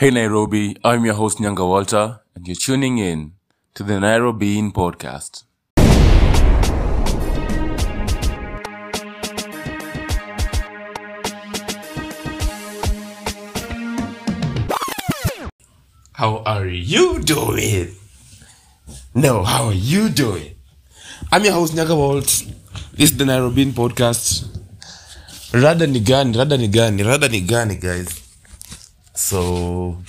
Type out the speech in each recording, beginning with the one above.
Hey Nairobi, I'm your host Nyanga Walter, and you're tuning in to the Nairobi In Podcast. How are you doing? No, how are you doing? I'm your host Nyanga Walt. This is the Nairobi podcast. Rada ni gani? Rada ni gani? Rada ni gani, guys? So,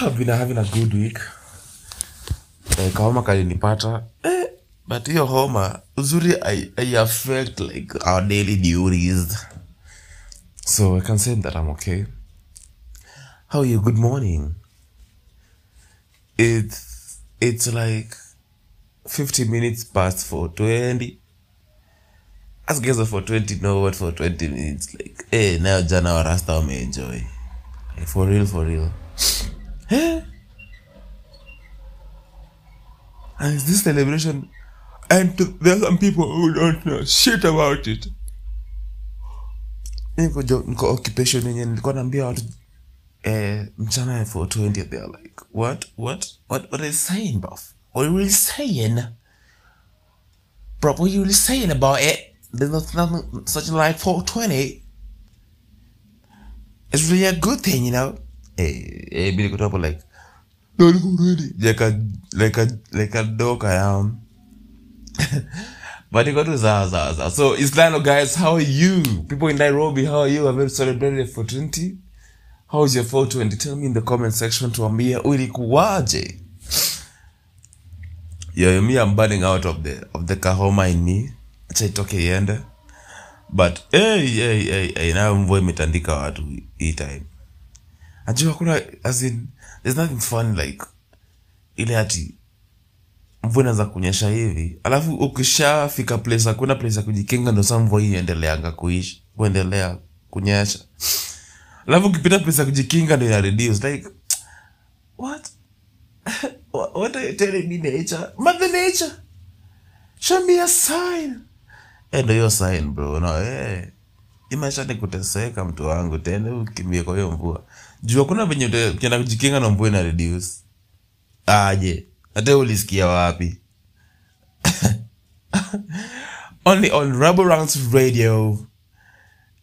I've been having a good week. Eh, kahoma kalinipata. Eh, but hiyo homa uzuri I, I affect like our daily duties. So I can say that I'm okay. How are you? Good morning. It's it's like 50 minutes past 420 as guys for twenty, no what for 20 minutes like eh nayo jana warasta wameenjoy for real for real. And this celebration and there are some people who don't know shit about it. Niko niko occupation yenye nilikuwa naambia watu eh, mchana for 20 they are like what? What? What? What are you saying buff what are you saying? Bro what are you saying about it? There's nothing such like 420 it's really a good thing you know eh eh bila kutoa hapo like don't go ready like a like a like a dog I am but you got to za za za so Islano guys how are you people in Nairobi how are you have you celebrated 420 How's your 420? Tell me in the comment section tuambie ulikuwaje. Yeah, me I'm burning out of the of the kahoma in me. Acha itoke iende. But hey, hey, hey, hey, nayo mvua imetandika watu hii time. Ajua kuna as in there's nothing fun like ile ati mvua inaweza kunyesha hivi. Alafu ukishafika place hakuna place ya kujikinga ndo saa mvua hii iendeleanga kuishi kuendelea kunyesha. Alafu ukipita place ya kujikinga ndo inareduce like what? What- are you telling me nature? Mother nature. Show me a sign ndo hiyo sign bro no hey. Imaisha ni kuteseka mtu wangu tena ukimbie kwa hiyo mvua jua kuna venye ukienda kujikinga na mvua ina reduce aje hata ulisikia wapi only on rubber rounds radio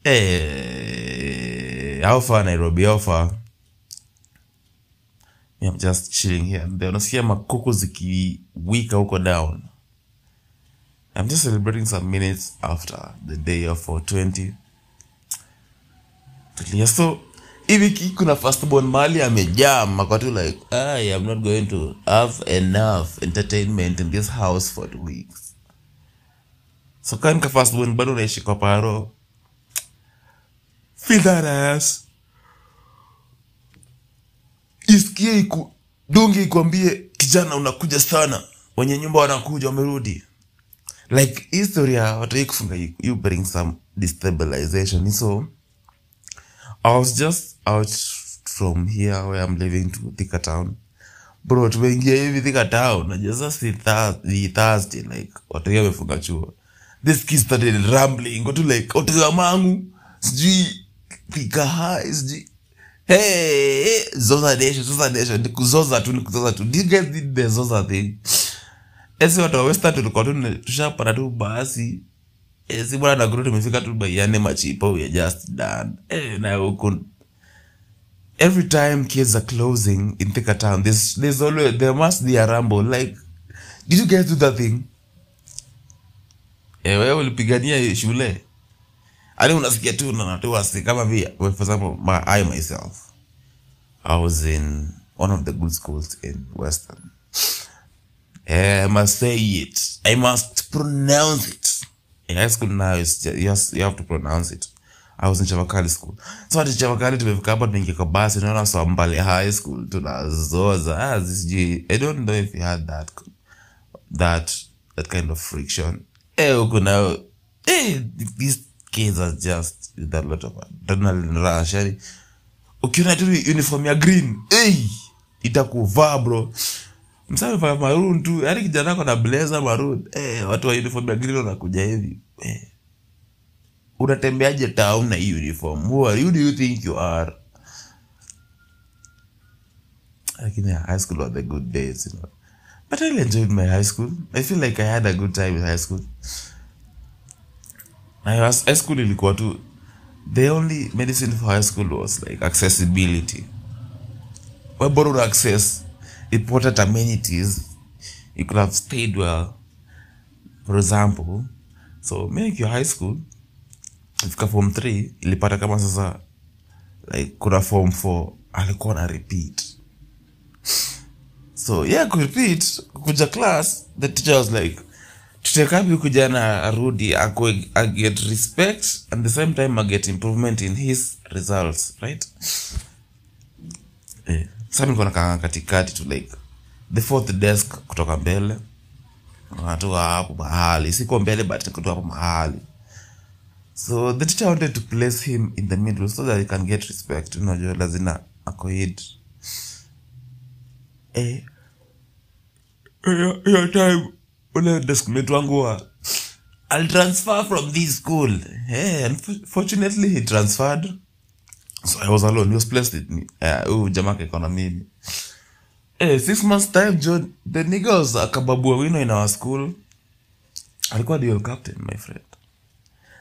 Hey, how far Nairobi? How far? I'm just chilling here. Unasikia makuku zikiwika huko down. I'm just celebrating some minutes after the day of 420. Tulia. So hivi kuna firstborn mali amejam makwatu tu like I am not going to have enough entertainment in this house for two weeks. So kanika firstborn bado unaishi kwa paro feel that ass isikie iku dungi ikwambie kijana unakuja sana wenye nyumba wanakuja wamerudi like historia watoi kufunga you, bring some destabilization. So i was just out from here where i'm living to thika town. Bro tumeingia hivi thika town. Najua si Thurs- thursday like watu amefunga chuo. This kid started rambling. Go like otega mangu sijui thika hai sijui. Hey, hey, zoza nation zoza nation. Nikuzoza tu nikuzoza tu. Do you guys did the zoza thing esi watu wa western tulikuwa tu tushapata tu basi. Esi bwana nakuru tumefika tu baiane machipo we just done. Eh na huku every time kids are closing in Thika town there's, there's always there must be a rumble. Like did you guys do that thing? Eh wewe ulipigania shule? Hadi unasikia tu unatoa wasi kama vile for example my, I myself I was in one of the good schools in Western Eh, I must say it. I must pronounce it. In high school now it's just, yes, you have to pronounce it. I was in Chavakali school. So at Chavakali tumefika hapa tunaingia kwa basi tunaona Swambale high school tunazoza. Ah sijui I don't know if you had that that that kind of friction. Eh huku nao eh these kids are just with a lot of adrenaline rush. Yani ukiona uniform ya green eh itakuvaa bro msame vaa maroon tu yaani kijana ako na blazer maroon. Eh watu wa uniform ya green wanakuja hivi. Eh. Unatembeaje town na hii uniform? Who, do you think you are? Lakini high school were the good days you know. But i really enjoyed my high school. I feel like i had a good time in high school. Na high school ilikuwa tu the only medicine for high school was like accessibility. Where borrowed access important amenities you could have stayed well. For example so mi nikiwa high school ifika form 3 ilipata kama sasa like kuna form 4 alikuwa na repeat. So yeah kurepeat kuja class the teacher was like tutekapi kuja na arudi aget respect and the same time aget improvement in his results right? Eh, sa nilikuwa katikati tu like the fourth desk kutoka mbele. Natoka hapo mahali. Siko mbele but niko hapo mahali. So the teacher wanted to place him in the middle so that he can get respect. Unajua lazima akoid eh, hiyo time ule deskmate wangu wa I'll transfer from this school. Hey, unfortunately he transferred so I was alone. He was placed with me. Huyu jamaa kaiko na eh, six months time jo the nigga was akababua wino in our school alikuwa dual captain my friend.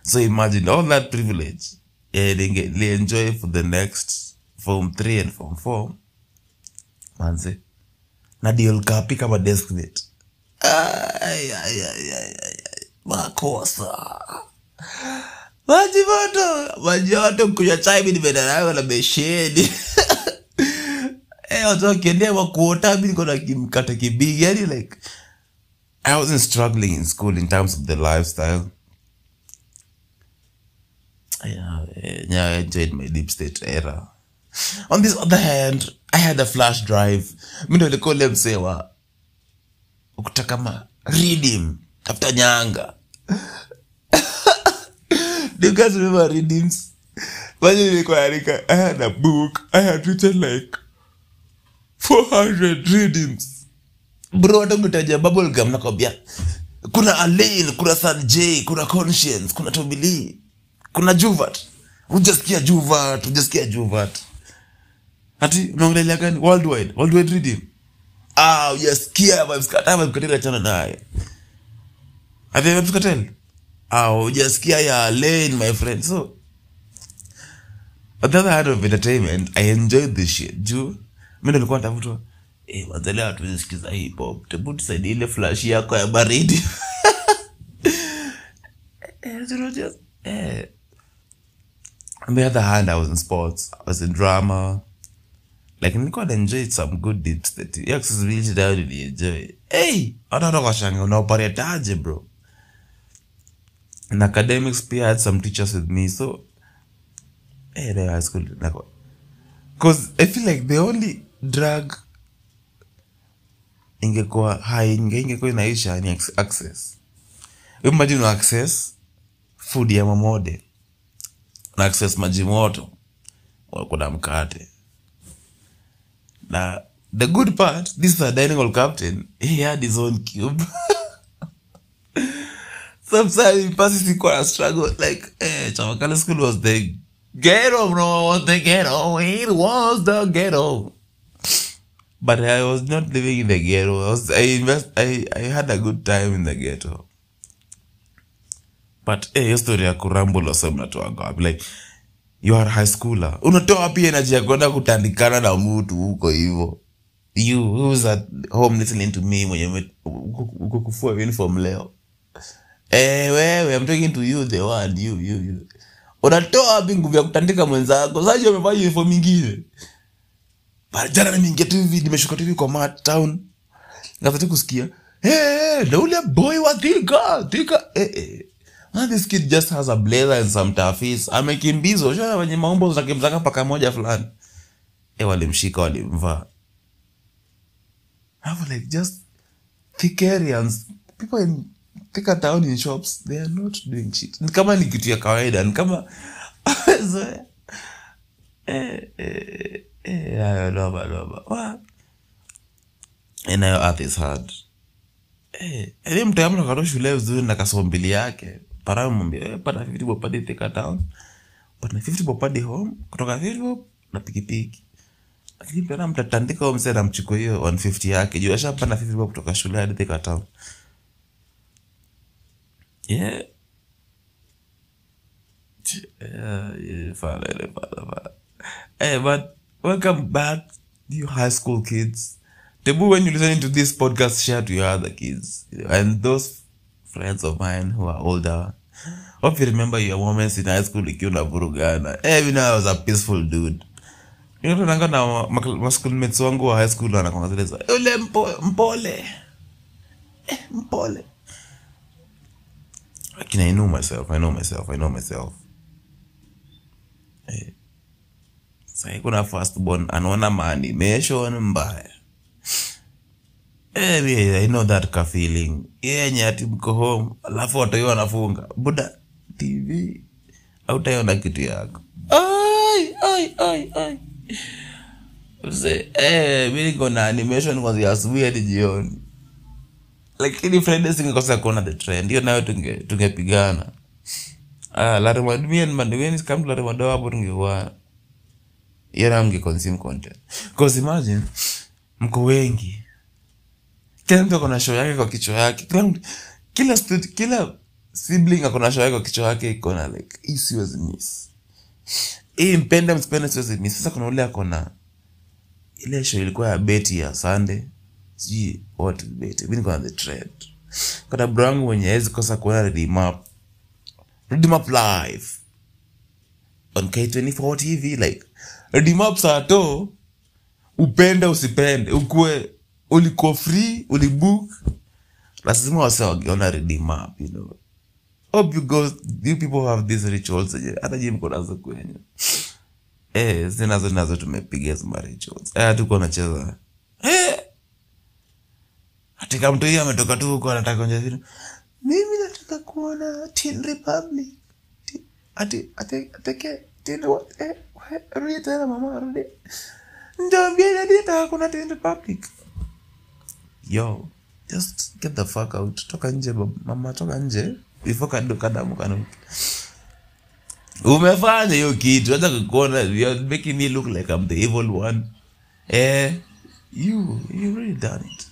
So imagine all that privilege. Eh, nilienjoy for the next form three and form four. Manze. Na dual capi kama Ay, ay, ay, ay, ay, ay. makosa maji moto. Maji moto kunywa chai Mimi nimeenda nayo na besheni. Eh, watu wakiendea makuota mimi niko na kimkate kibigi yani like i wasn't struggling in school in terms of the lifestyle. Yeah, I enjoyed my deep state era. On this other hand, I had a flash drive. Mi ndo nilikuwa ule msewa. Ukuta kama redeem. Tafuta nyanga you remember redeems Imagine i had a book i had written like 400 readings. bro hata umetaja bubblegum nakwambia kuna alain kuna san j kuna conscience kuna tobilee kuna juvat hujasikia juvat hujasikia juvat Ati unaongelea gani? Worldwide worldwide reading. ah hujasikia vibes hata vibes cartel chana naye. Have you ever hujasikia ya lane my friend. So on the other hand of entertainment i enjoyed this shit. Juu mi nilikuwa natafutwa eh wazalea hatuwezi sikiza hip hop. Ile flash yako ya baridi. Eh, eh. on the other hand i was in sports i was in drama. Like nilikuwa na enjoy some good deeds that hiyo accessibility nayo nilienjoy hey watoto washanga unaoparetaje bro in academics pia had some teachers with me so hey, the high school because i feel like the only drug ingekuwa hai ingekuwa inaisha ni ac- access. Imagine access food ya mamode na access maji moto kuna mkate. Na the good part this is a dining hall captain he had his own cube sometimes sikuwa na struggle. Eh, school was the ghetto bro. The ghetto. It was the ghetto. But i was not living in the ghetto. I was i invest i, I had a good time in the ghetto. But eh, hiyo story ya kurambula sasa mnatoanga wapi like you are high schooler. Unatoa wapi energy ya kwenda kutandikana na mtu huko hivyo. You who's at home listening to me mwenye uko kufua uniform leo eh wewe i'm talking to you the one you you you. Unatoa wapi nguvu ya kutandika mwenzako. Sasa umevaa uniform ingine But jana nimeingia tu hivi nimeshuka tu kwa mat town. Ngapata kusikia hey, na ule boy wa thika thika. Eh, eh. Man, this kid just has a blazer and some tafis. Amekimbizwa. Shona wenye maumbo zakimzaka paka moja fulani. Eh, walimshika walimvaa. Was like just Thikarians people in Thika town in shops, they are not doing shit. Ni kama ni kitu ya kawaida, ni kama Zoea. eh, eh, eh, ayo, loba loba Wa. Inayo earth is hard. Eh, ele mtu amna kato shule vizuri na kasombili yake. Para mwambie, eh, pata 50 bob hadi Thika town. Pata 50 bob hadi home, kutoka 50 bob na pikipiki. lakini pia mtatandika na mchiko hiyo 150 yake juu ashapanda 50 bob kutoka shule hadi Thika town yeah yeah, yeah, ile fala, fala. Hey, but welcome back, you high school kids. Tebu, when you're listening to this podcast, share to your other kids and those friends of mine who are older. Hope you remember your moments in high school ikiwa unavurugana. Hey, you know, I was a peaceful dude. You nanga na ma- ma- ma wangu wa high school za ule mpo, mpole eh, mpole lakini I know myself, I know myself, I know myself. Sahii kuna firstborn anaona maanimation mbaya. Eh, yeah, I know that ka feeling. Yenye ati mko home alafu watoi wanafunga buda tv autaiona kitu yako. Ai, ai, ai, ai. Mse, eh, mi niko na animation kwanzia asubuhi hadi jioni lakini friday singekosa kuona the trend. Hiyo nayo tunge- tungepigana. Ah, larimadienmandiweniskamlarimado hapo tungekuwa. Hiyo nayo mngeconsume content. Cause imagine mko wengi. Kila mtu akona show yake kwa kichwa yake. Kila mtu kila studio, kila sibling akona show yake kwa kichwa yake ikona like hii miss. Hii mpende msipende siwezi miss. Sasa kuna ule akona ile show ilikuwa ya beti ya sunday sijui what wangu mwenye awezi kosa kuona redimap redimap live. On k24 tv like redimap sato upende usipende. Ukue ulikuwa free ulibook. Lazima wase wageona redimap you know. Hope you go you people have these rituals hata je mko nazo eh zinazo nazo tumepiga zima rituals. Eh tuko nacheza eh katika mtu hiyo ametoka tu huko anataka kuonja vitu. Mimi nataka kuona tin Republic. Ati ateke tin eh rudi tena mama rudi ndio ndio nataka kuona Teen Republic. Yo just get the fuck out. Toka nje mama toka nje. Before kadu kadamu kanuki umefanya hiyo kitu hata kukuona you're making me look like I'm the evil one. Eh you you really done it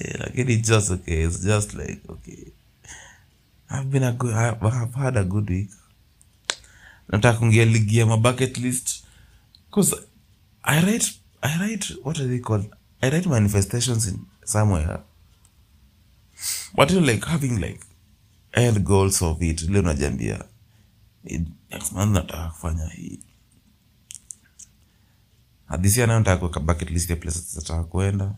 yeah, like it is just okay it's just like okay. I've been a good I've, had a good week. Nataka kuingia ligi ya my bucket list. Because I write I write what are they called? I write manifestations in somewhere. But you like having like end goals of it leo najambia next month nataka kufanya hii. Hadisia nayo kuweka bucket list ya places nataka kuenda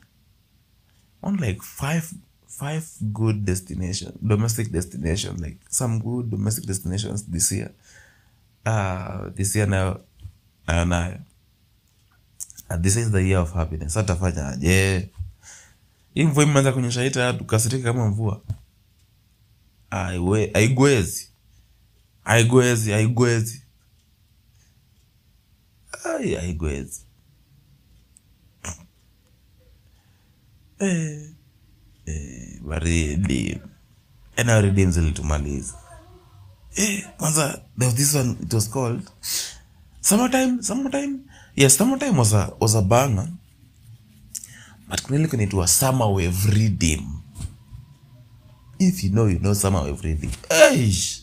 on like five five good destination domestic destination like some good domestic destinations this year. Uh this year nayo nayo nayo. And this is the year of happiness. Atafanya aje? Hii mvua imeanza kunyesha ita tukasirika kama mvua. Aigwezi aigwezi haigwezi haigwezi Ai, haigwezi eh, eh, baridi. Zilitumaliza eh, kwanza there was this one it was called summertime summertime? Yes summertime was a, was a banger. But kuna ile summer wave redeem if you know you know summer wave redeem Eish!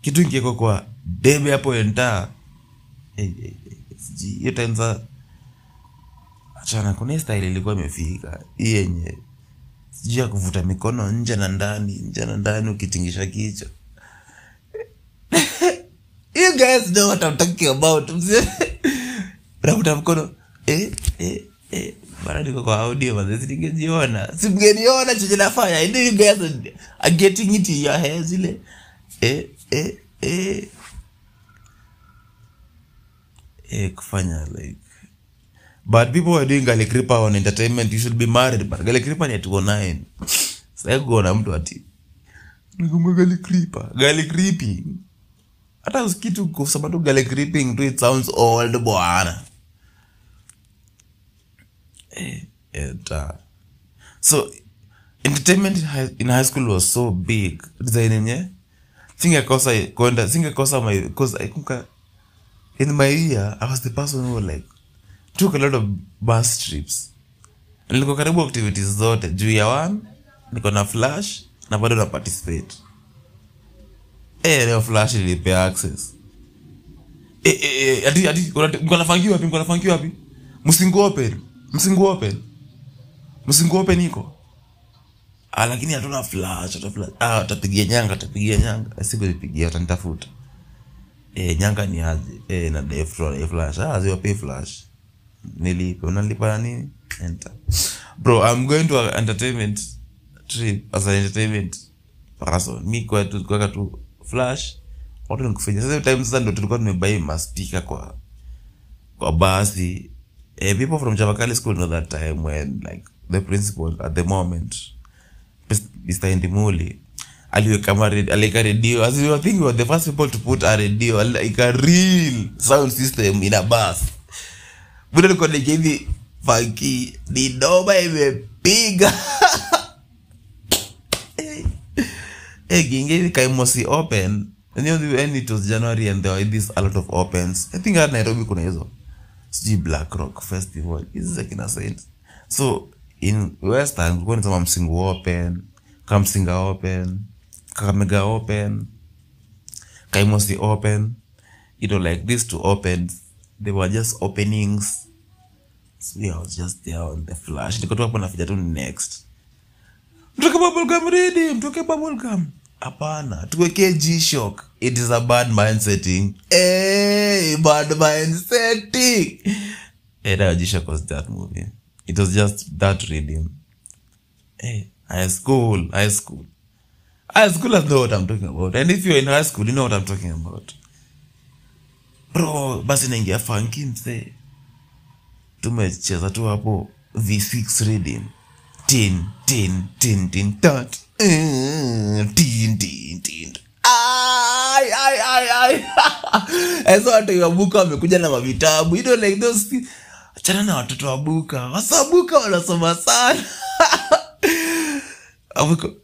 kitu ingieko kwa debe hapo enta hey, hey, hey. Achana kuna style ilikuwa imefika. Hii yenye sijui ya kuvuta mikono nje na ndani nje na ndani ukitingisha kichwa. You guys know what I'm talking about. Mzee. Mkono. Eh, eh, eh. bana niko kwa audio mazezi ningejiona si chenye nafanya. I know you guys are, getting it in your head zile eh, eh, eh. eh, kufanya like but people were doing Gale Kripa on entertainment you should be married but Gale Kripa ni atuko nine. sasa kuona mtu ati nikumbe Gale Kripa. Gale Kripi. hata usikitu kusema tu Gale Creeping it sounds old bwana eh, and, uh, so entertainment in high, in high school was so big design singekosa kwenda singekosa my cause I kumka in my year i was the person who like took a lot of bus trips. Nilikuwa karibu activities zote. Juu ya one niko na flash na bado na participate. Eh leo flash ilipea access. Eh eh eh ati ati mko nafangiwa wapi? Mko nafangiwa wapi? Msingu open. Msingu open. Msingu open iko. Ah lakini hatuna flash hatuna flash. Ah atapigia nyanga atapigia nyanga. Siku nipigia utanitafuta eh nyanga ni aje? Eh na def flash flash. Ah pay flash nilipe. Unalipa na nini? Enter. Bro i'm going to an entertainment trip as an entertainment person. Mi kwa tu flash watu nikufanya sasa time sasa ndo tulikuwa tumebai maspika kwa kwa basi. Eh, people from Chavakali school know that time when like the principal at the moment Mr. ndimuli aliweka redio as we were we were the first people to put a radio like a real sound system in a bus buda niko like hivi funky ni noma imepiga. Ginge hivi kaimosi open. And it was January and there were this a lot of opens. I think at Nairobi kuna hizo. Sijui Black Rock Festival. Hizi za kina Saint so in Western kulikuwa nisema Msingu open Kamsinga open Kakamega open Kaimosi open. You know like these two opens they were just openings. So yeah, I was just there on the flash. Niko tu hapo naficha tu next. Mtoke bubblegum ready mtoke bubblegum hapana tuwekee g-shock. It is a bad mind setting. Hey, bad mind setting. Hey, that g-shock was that movie. It was just that reading hey, high school high school. High schoolers know what i'm talking about. And if you're in high school you know what i'm talking about bro basi naingia fanki msee tumecheza tu hapo v6 reading tin tin tin tin tat Mm, tin tin tin. Wamekuja na mavitabu. You like those achana na watoto wa buka. Wasabuka wanasoma sana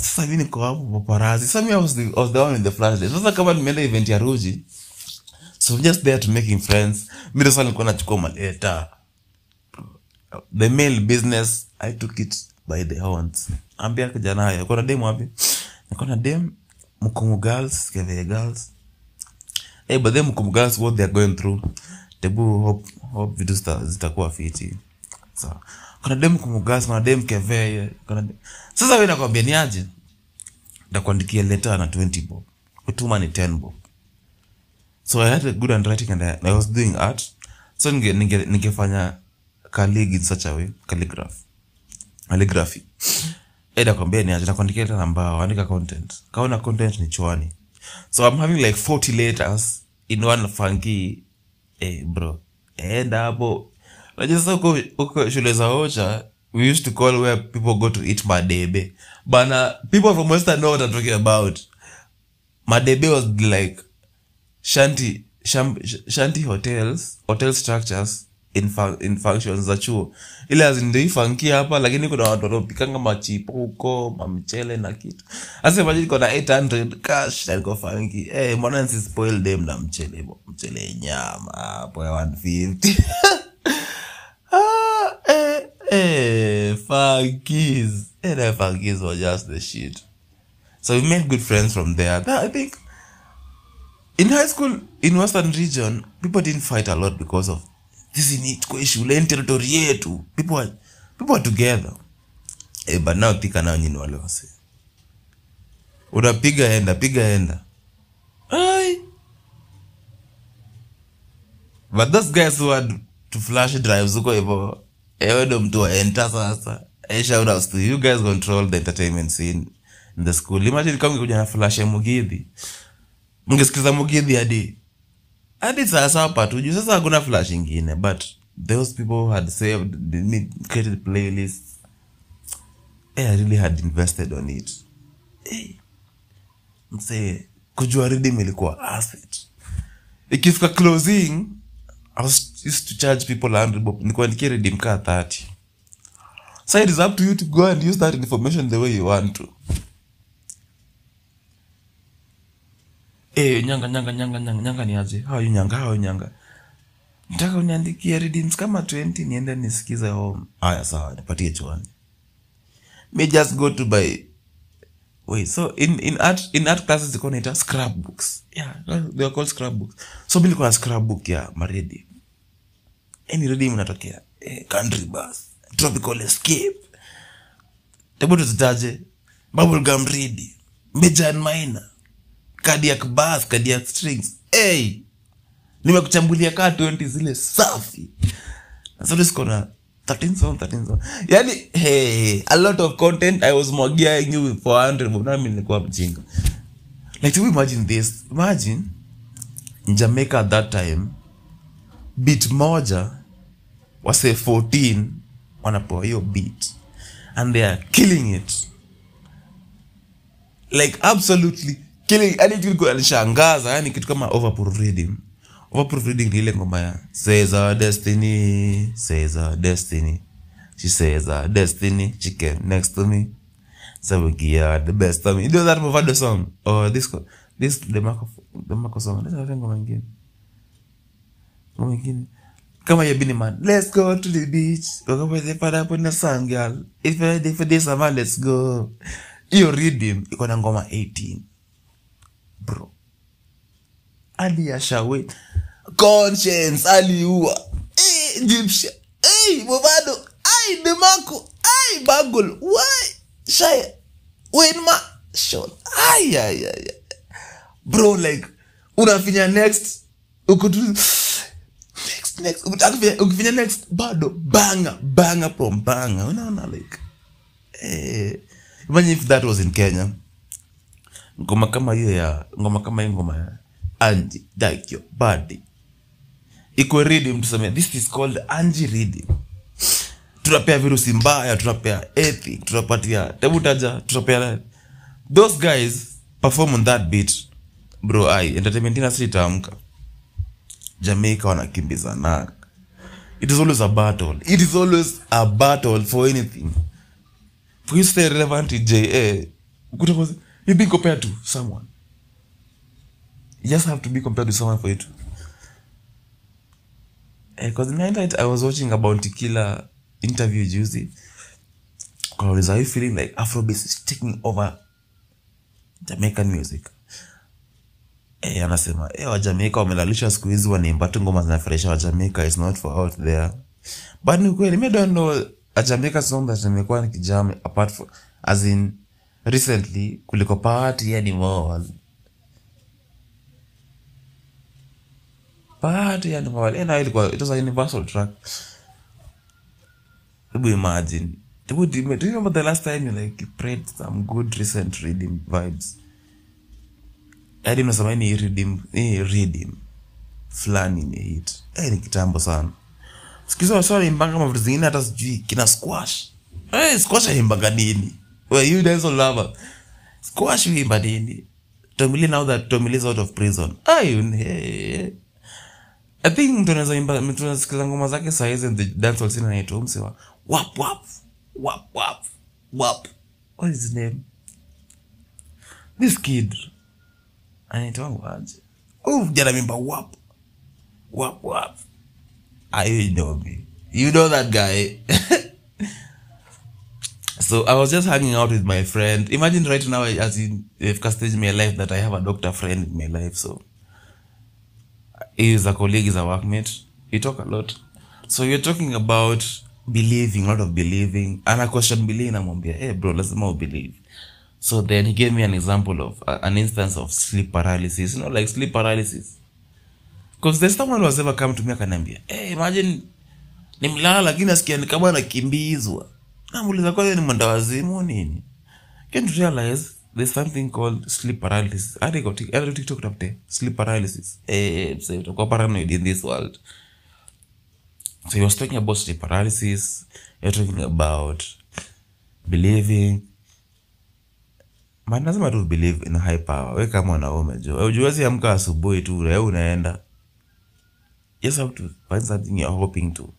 Sasa mimi niko hapo paparazi Sasa mi was the, one in the flash. Sasa kama nimeenda event ya Ruji. So I'm just there to making friends. Mimi sasa nilikuwa nachukua maleta. The mail business I took it by the horns. Ambia kijana haya, kuna dem wapi? Niko dem Mkumu girls, Kevye girls. Hey, but then Mkumu girls what they are going through. Tebu hope hope vitu zitakuwa fiti. so Kuna dem Mkumu girls, kuna dem Kevye, kuna dem. Sasa we nakwambia ni aje? Ndakuandikia leta na 20 bob. Kutuma ni 10 bob. So I had a good handwriting and I, was doing art. So ninge, ninge, ningefanya callig in such a way, calligraph. Calligraphy. Eh, nakwambia ni aje, nakuandikia leta na mbao, andika content. Kaona content ni chwani. So I'm having like 40 letters in one funky eh, bro. Enda hapo. najua sasa huko shule za Ocha, we used to call where people go to eat madebe. Bana, people from Western know what I'm talking about. Madebe was like shanty sham, sh- shanty hotels hotel structures in, fun, in functions za chuo ile azindoifankia hapa lakini kuna watu wanaopikanga machipo huko mamchele na kitu hasa imagine 800 cash aliko fanki hey, eh mbona dem na mchele mchele nyama hapo ya 150 ah eh eh eh the funkies were just the shit. So we made good friends from there. I think in high school in western region people didn't fight a lot because of this in it yetu. People are, people are together. Hey, but now thika nao nyini wale wase. Unapiga enda piga enda. Ai. but those guys who had to flash drives huko hivo ewe ndo mtu wa enter sasa. Eh, shout outs to you. guys control the entertainment scene in the school. Imagine kama ungekuja na flash ya mugidhi mngesikiza mugidhi hadi hadi sasa hapa tu. Sasa hakuna flash ingine but those people had saved created playlists. Hey, i really had invested on it. Hey, msee kujua redeem ilikuwa asset. Ikifika closing i was used to charge people 100 bob nikuandikia redeem kaa 30 so it is up to go and use that the way you want Eh, kama 20 niende nisikize home. Haya sawa nipatie chwani me just go yeah any redeem inatokea. Eh, country bus tropical escape. Hebu tuzitaje? Bubblegum ready. Major and minor. Cardiac cardiac strings. Hey! Nimekuchambulia kaa 20 zile safi. Zote ziko na 13 song 13 song yani hey, a lot of content i was mwagiaing you for 100 but nami nilikuwa mjinga. Like to imagine this? Imagine in jamaica at that time bit moja wase 14 wanapewa hiyo beat and they are killing it. Like absolutely killing yani kitu alishangaza yani kitu kama overproof reading. Overproof reading ile ngoma ya says our destiny says our destiny she says our destiny she came next to me so we her the best of me. You know that Mavado song or this this the Marco the Marco song. Let's have ngoma nyingine ngoma nyingine kama ya Bini man let's go to the beach. Na sun girl. If let's go. Hiyo rhythm iko ngoma 18 bro. Ali ashawe conscience aliua eh Egyptian. Eh Movado ai Demarco ai Bagol why? Shaya. Wenma Sean ai bro like unafinya next. Uko tu next. Ukifinya next bado banga banga from banga unaona like eh imagine if that was in Kenya. Ngoma kama hiyo ya ngoma kama hiyo ngoma anji dakyo badi. Iko reading tuseme this is called anji reading tunapea virusi mbaya tunapea ethi tunapatia tebutaja tunapea those guys perform on that beat. Bro ai entertainment industry jamaica wanakimbizana. It is always a battle. It is always a battle for anything. For you stay relevant in ja you be compared to someone. You just have to be compared to someone for it because in night i was watching a bounty killer interview juicy. Because are you feeling like afrobeat is taking over jamaican music eh anasema eh wajamaika wamelalisha siku hizi wanaimba tu ngoma zinafurahisha wajamaika is not for out there. But ni kweli mi don't know a jamaica song that nimekuwa nikijam apart for, as in recently kuliko party animal party animal eh ilikuwa it was a universal track. Hebu imagine. Do you remember the last time you like you prayed some good recent reading vibes hadi unasema ni redeem eh, redeem. Fulani ni hit. Eh ni kitambo sana. Sikizo waswali kama vitu zingine hata sijui. Kina squash. Eh squash aimbaga nini? Well you guys all love squash uimba nini? Tomili now that Tomili is out of prison. Ayo hey. I think tunaweza imba tunasikiza ngoma zake saa hizi the dancehall scene anaitwa msewa wap wap wap wap wap. What is his name? This kid anaitwa aje oh jana mimba wap wap wap ah you know me you know that guy so I was just hanging out with my friend imagine right now as in if castage my life that I have a doctor friend in my life so he is a colleague, is a workmate. We talk a lot. So you're talking about believing, lot of believing. And a question believe namwambia, hey bro, lazima believe. So then he gave me an example of uh, an instance of sleep paralysis. You know, like sleep paralysis. Because there's someone who has ever come to me akaniambia, hey, imagine nimlala lakini nasikia ni kama nakimbizwa. Namuuliza kwanza ni mwenda wazimu nini? Can't realize there's something called sleep paralysis. Hadi kwa tik- hadi TikTok utafute sleep paralysis. Eh, msee utakuwa paranoid in this world. so he was talking about sleep paralysis you're talking about believing man lazima tu believe in high power. We kama wanaume jo. Ujuwezi amka asubuhi tu leo unaenda. Just have to find something you're hoping to.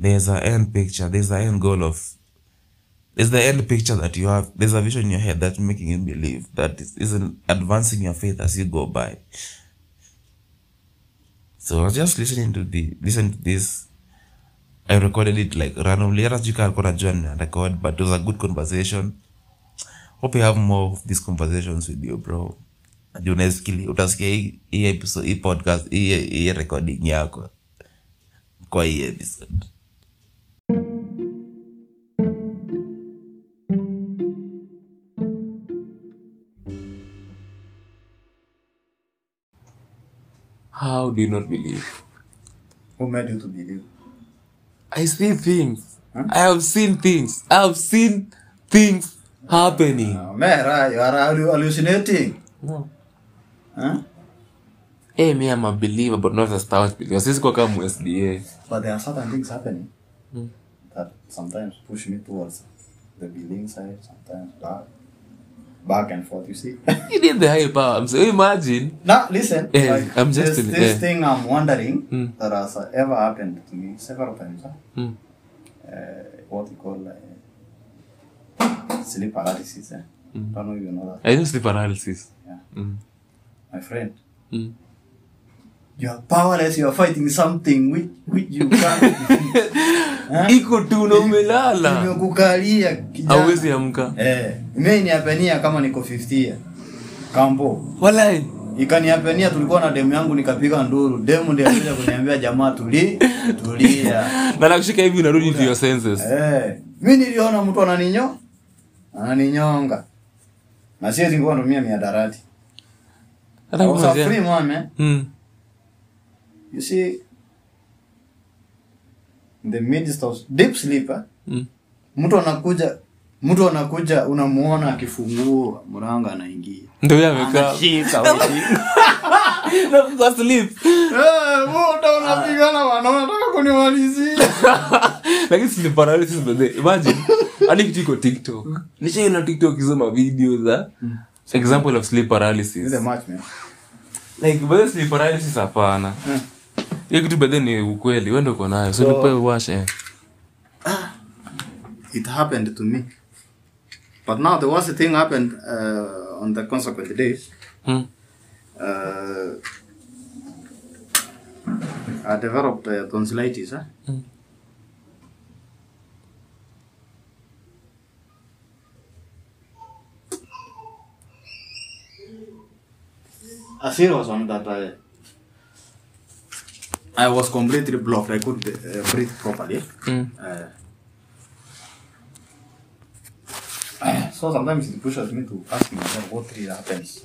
There's a end picture there's a end goal of there's the end picture that you have there's a vision in your head that's making you believe that is isn't advancing your faith as you go by. So I was just listening to the listen to this. I recorded it like randomly. Hata sijui kama alikuwa anajua nina record but it was a good conversation hope you have more of these conversations with you bro utasikia hii episode hii podcast hii recording yako kwa hii episode How do you not believe? Who made you to believe? I see things. I have seen things. I have seen things happening. Uh, Mera, you are hallucinating. No. Huh? Hey, me, I'm a believer, but not a staunch believer. Sisi kwa kama SDA. But there are certain things happening that sometimes push me towards the believing side, sometimes back, back and forth. You see. You need the high power. I'm saying, imagine. now listen. Eh, like, I'm just this, this eh. thing I'm wondering that has uh, ever happened to me several times. Huh? Mm. Uh, what you call uh, sleep paralysis. Eh? Don't know if you know that. I know sleep paralysis. Yeah. Mm. My friend. Mm. You are powerless. You are fighting something which, which you can't. Iko tu na umelala. Nimekukalia kijana. Hauwezi amka. Eh, mimi niapenia kama niko 50 year. Kampo. Walai. Ikaniapenia tulikuwa na demu yangu nikapiga nduru. Demu ndiye alikuja kuniambia jamaa tuli tulia. Na nakushika hivi unarudi to your senses. Eh, mimi niliona mtu ananinyo ananinyonga. Na siwezi ngoa natumia miadarati. Man. Mm. You see in the midst of deep sleep? Mm. mtu anakuja mtu anakuja unamuona akifungua mlango anaingia Ndio yeye amekaa. Anashika, ameshika. Na kwa sleep. Eh, muda unapigana bwana, unataka kunimalizia. Lakini sleep paralysis by imagine. Hadi kitu iko TikTok. Nishaona TikTok hizo ma videos za example of sleep paralysis. match, man. Like by sleep paralysis hapana. Hmm. Hiyo kitu by ni ukweli, wewe ndio uko nayo. So nipe wash eh. It happened to me. But now the worst thing happened uh, on the consequent days. Hmm. Uh, I developed uh, tonsillitis. Eh? A serious one that I I was completely blocked. I couldn't uh, breathe properly. Mm. So sometimes it pushes me to ask myself what really happens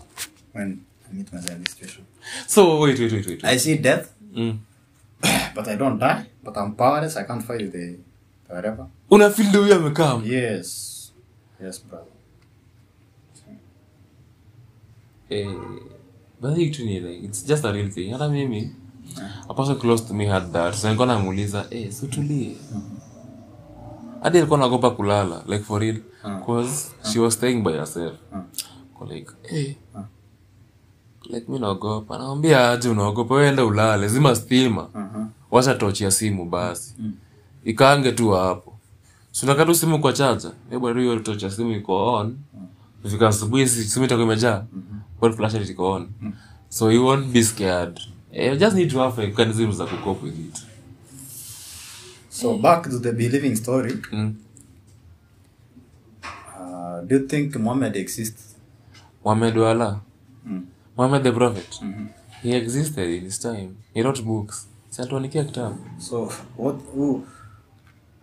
when I meet myself in this situation. So wait, wait, wait, wait. I see death, Mm. but I don't die. But I'm powerless. I can't fight the whatever. Una feel ndio huyo amekaa. Yes, yes, brother. Eh, but hii kitu ni it's just a real thing. Hata mimi a person close to me had that. So nilikuwa namuuliza, "Eh, si utulie." Hadi alikuwa nagopa kulala, like for real. Cause she was staying by herself. Kwa like, hey, Like mi naogopa. Naambia aje unaogopa, wewe ulale, zima stima. Uh-huh. Tochi ya simu basi. Ikaange tu hapo. Si tu simu kwa chaja Hebu ndio hiyo tochi ya simu iko on. fika asubuhi simu itakuwa imejaa. But flashlight iko on. So you won't be scared. Eh, You just need to have mechanism za kucope with it. So back to the believing story. Mm. Uh, do you think Muhammad exists? Muhammad wala. Mm. Muhammad the prophet. He existed in his time. He wrote books. Si kitabu. So what? Who?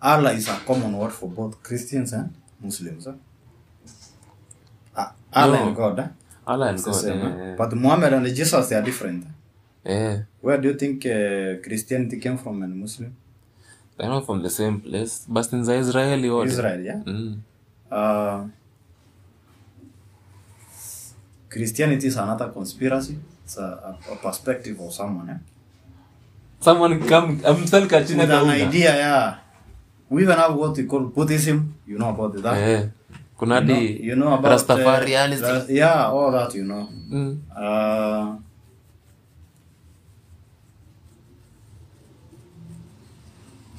Allah is a common word for both Christians and Muslims. Huh? Uh, Allah No. and God. Eh? Allah and It's God. same, yeah, eh. But Muhammad and Jesus they are different. Eh. Where do you think uh, Christianity came from and Muslim? They're not from the same place. But in the Israeli order. Israel, yeah. Mm. Uh, Christianity is another conspiracy. It's a, a, a perspective of someone. Yeah? someone come I'm still catching with an idea, yeah. We even have what we call Buddhism. You know about that? Yeah. kuna You know, you know about rastafarianism Uh, yeah, all that you know. mm. Uh,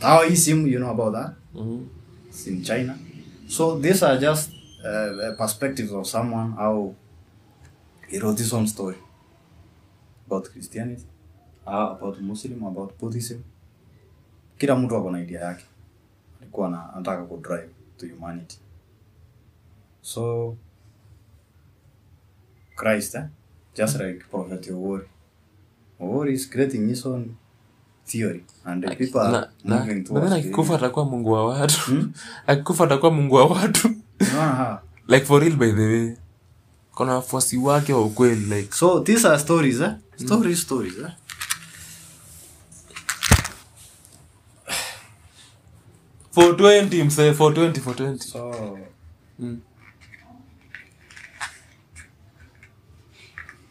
Taoism, you know about that? Mhm. It's in China. So these are just uh, perspectives of someone how he wrote his own story about Christianity, uh, about Muslim, about Buddhism. Kila mtu ako na idea yake, alikuwa na- anataka ku drive to humanity. So Christ, eh? just like Prophet Owori. Owori is creating his own theory, and people are na moving towards then akikufa atakuwa mungu wa watu. Akikufa atakuwa mungu wa watu. Like for real by the way. Kuna wafuasi wake wa ukweli like. So these are stories, eh? Stories, stories, eh? for 20 mse for 20 for 20 So Mm.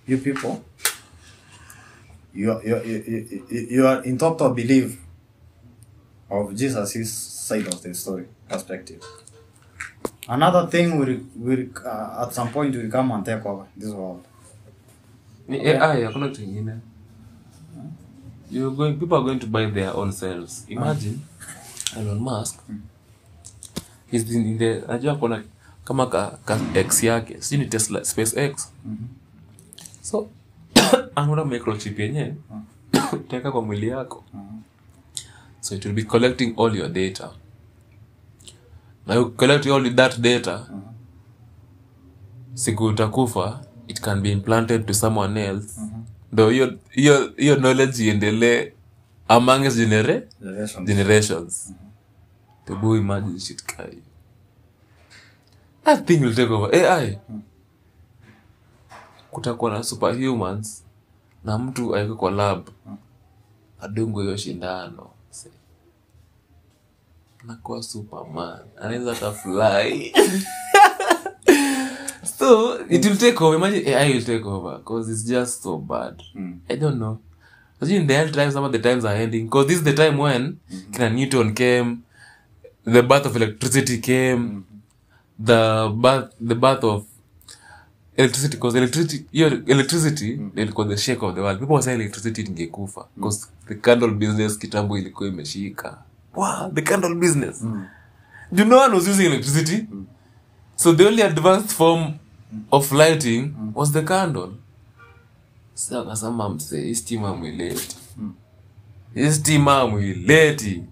you people, you are, you, are- you, you, are in total belief of Jesus' side of the story perspective. Another thing will will uh, at some point will come and take over this world. ni ai hakuna kitu ingine You're going, people are going to buy their own selves. Imagine Elon Musk he's been in the najua kona kama ka, ka x yake. Sijui ni Tesla SpaceX. So anaona microchip yenye utaweka kwa mwili yako. So it will be collecting all your data. Na you collect all that data siku utakufa it can be implanted to someone else. Ndo hiyo hiyo hiyo knowledge iendelee among its genera Generations. generations. The boy imagine shit kai. That thing will take over. Ai kutakuwa na superhumans na mtu aike kwa lab adungwe hiyo shindano nakuwa superman anaweza hata fly. So it will take over. Imagine ai will take over because it's just so bad. I don't know. Imagine the hell times some of the times are ending because this is the time when kina newton came the birth of electricity came the birth the birth of electricity because electricity hiyo electricity ilikuwa the shake of the world. People were electricity ingekufa because the candle business kitambo ilikuwa imeshika. Wow the candle business. You know one was using electricity? So the only advanced form of lighting was the candle. Sa akasema mse hii stima mwileti mm. stima mwileti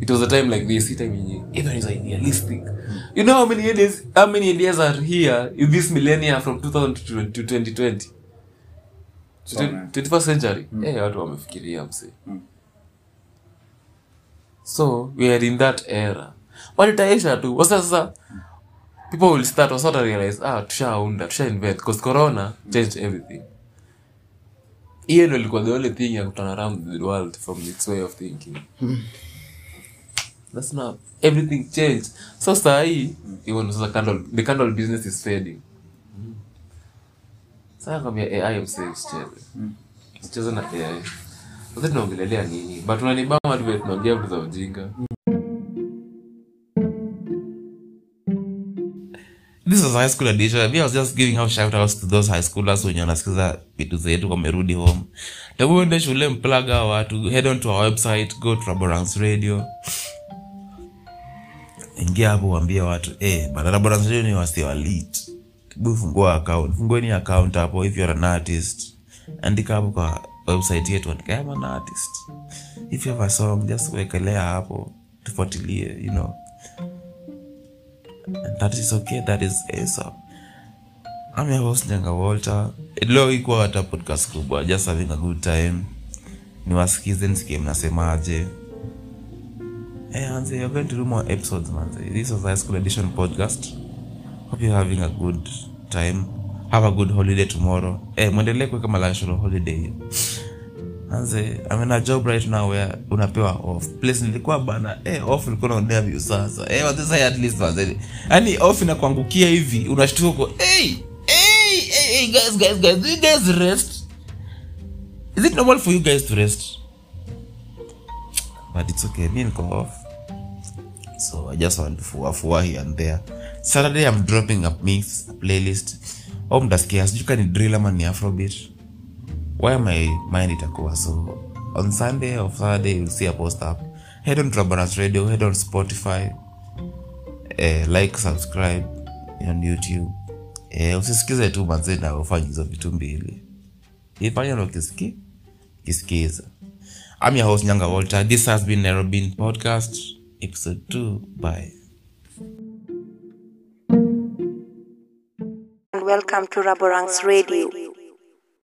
it was a time like this time yenye. Even is idealistic you know how many ideas how many ideas are here in this millennia from 2000 to 2020 So, man. 21st century? Eh watu wamefikiria mse so we are in that era. But itaisha tu. Wasa sasa people will start wasata realize ah tushaunda tusha invent because corona changed everything. Hiyo ndo ilikuwa the only thing ya kuturn around the world from its way of thinking that's not everything changed. So sahii even sasa candle the candle business is fading. Sasa kwambia ai msee usicheze. Usicheze na ai sasa tunaongelelea nini? But unanibama tu vile tunaongea vitu za ujinga. This was high school edition. Me i was just giving out shout outs to those high schoolers wenye wanasikiza vitu zetu wamerudi home. Tabuende shule mplaga watu. Head on to our website go to raborans radio ingia hapo uambie watu eh bana raborans radio ni wasi wa lit tabu fungua account fungueni account hapo if you're an artist andika hapo kwa website yetu andika I'm an artist if you have a song just wekelea hapo tufuatilie you know and that is okay that is ASAP. I'm your host Nyanga Walter. Leo ikuwa hata podcast kubwa just having a good time. Niwasikize nisikie mnasemaje. Hey, Anze, you're going to do more episodes, man. This was High School Edition podcast. Hope you're having a good time. Have a good holiday tomorrow. Eh, mwendelee kuweka malational holiday. Anze, I'm in a job right now where unapewa off. Place nilikuwa bana, eh, off ilikuwa naonea view sasa. Eh, what this at least was. Yaani off inakuangukia hivi, unashtuka uko, hey, hey, hey, hey, guys, guys, guys, you guys rest? Is it normal for you guys to rest? But it's okay mi niko off. So i just want to fua here and there. Saturday i'm dropping a mix a playlist. Au mtasikia sijui ka ni drill ama ni afrobeat why my mind itakuwa so? On sunday or saturday you'll see a post up. Head on Trabanas radio head on spotify. Eh, like subscribe on youtube. Eh, usisikize tu manze na ufanye hizo vitu mbili. Ifanya na ukisiki kisikiza i'm your host nyanga walter. This has been nairobi podcast episode 2 bye. And welcome to Raborang's Radio.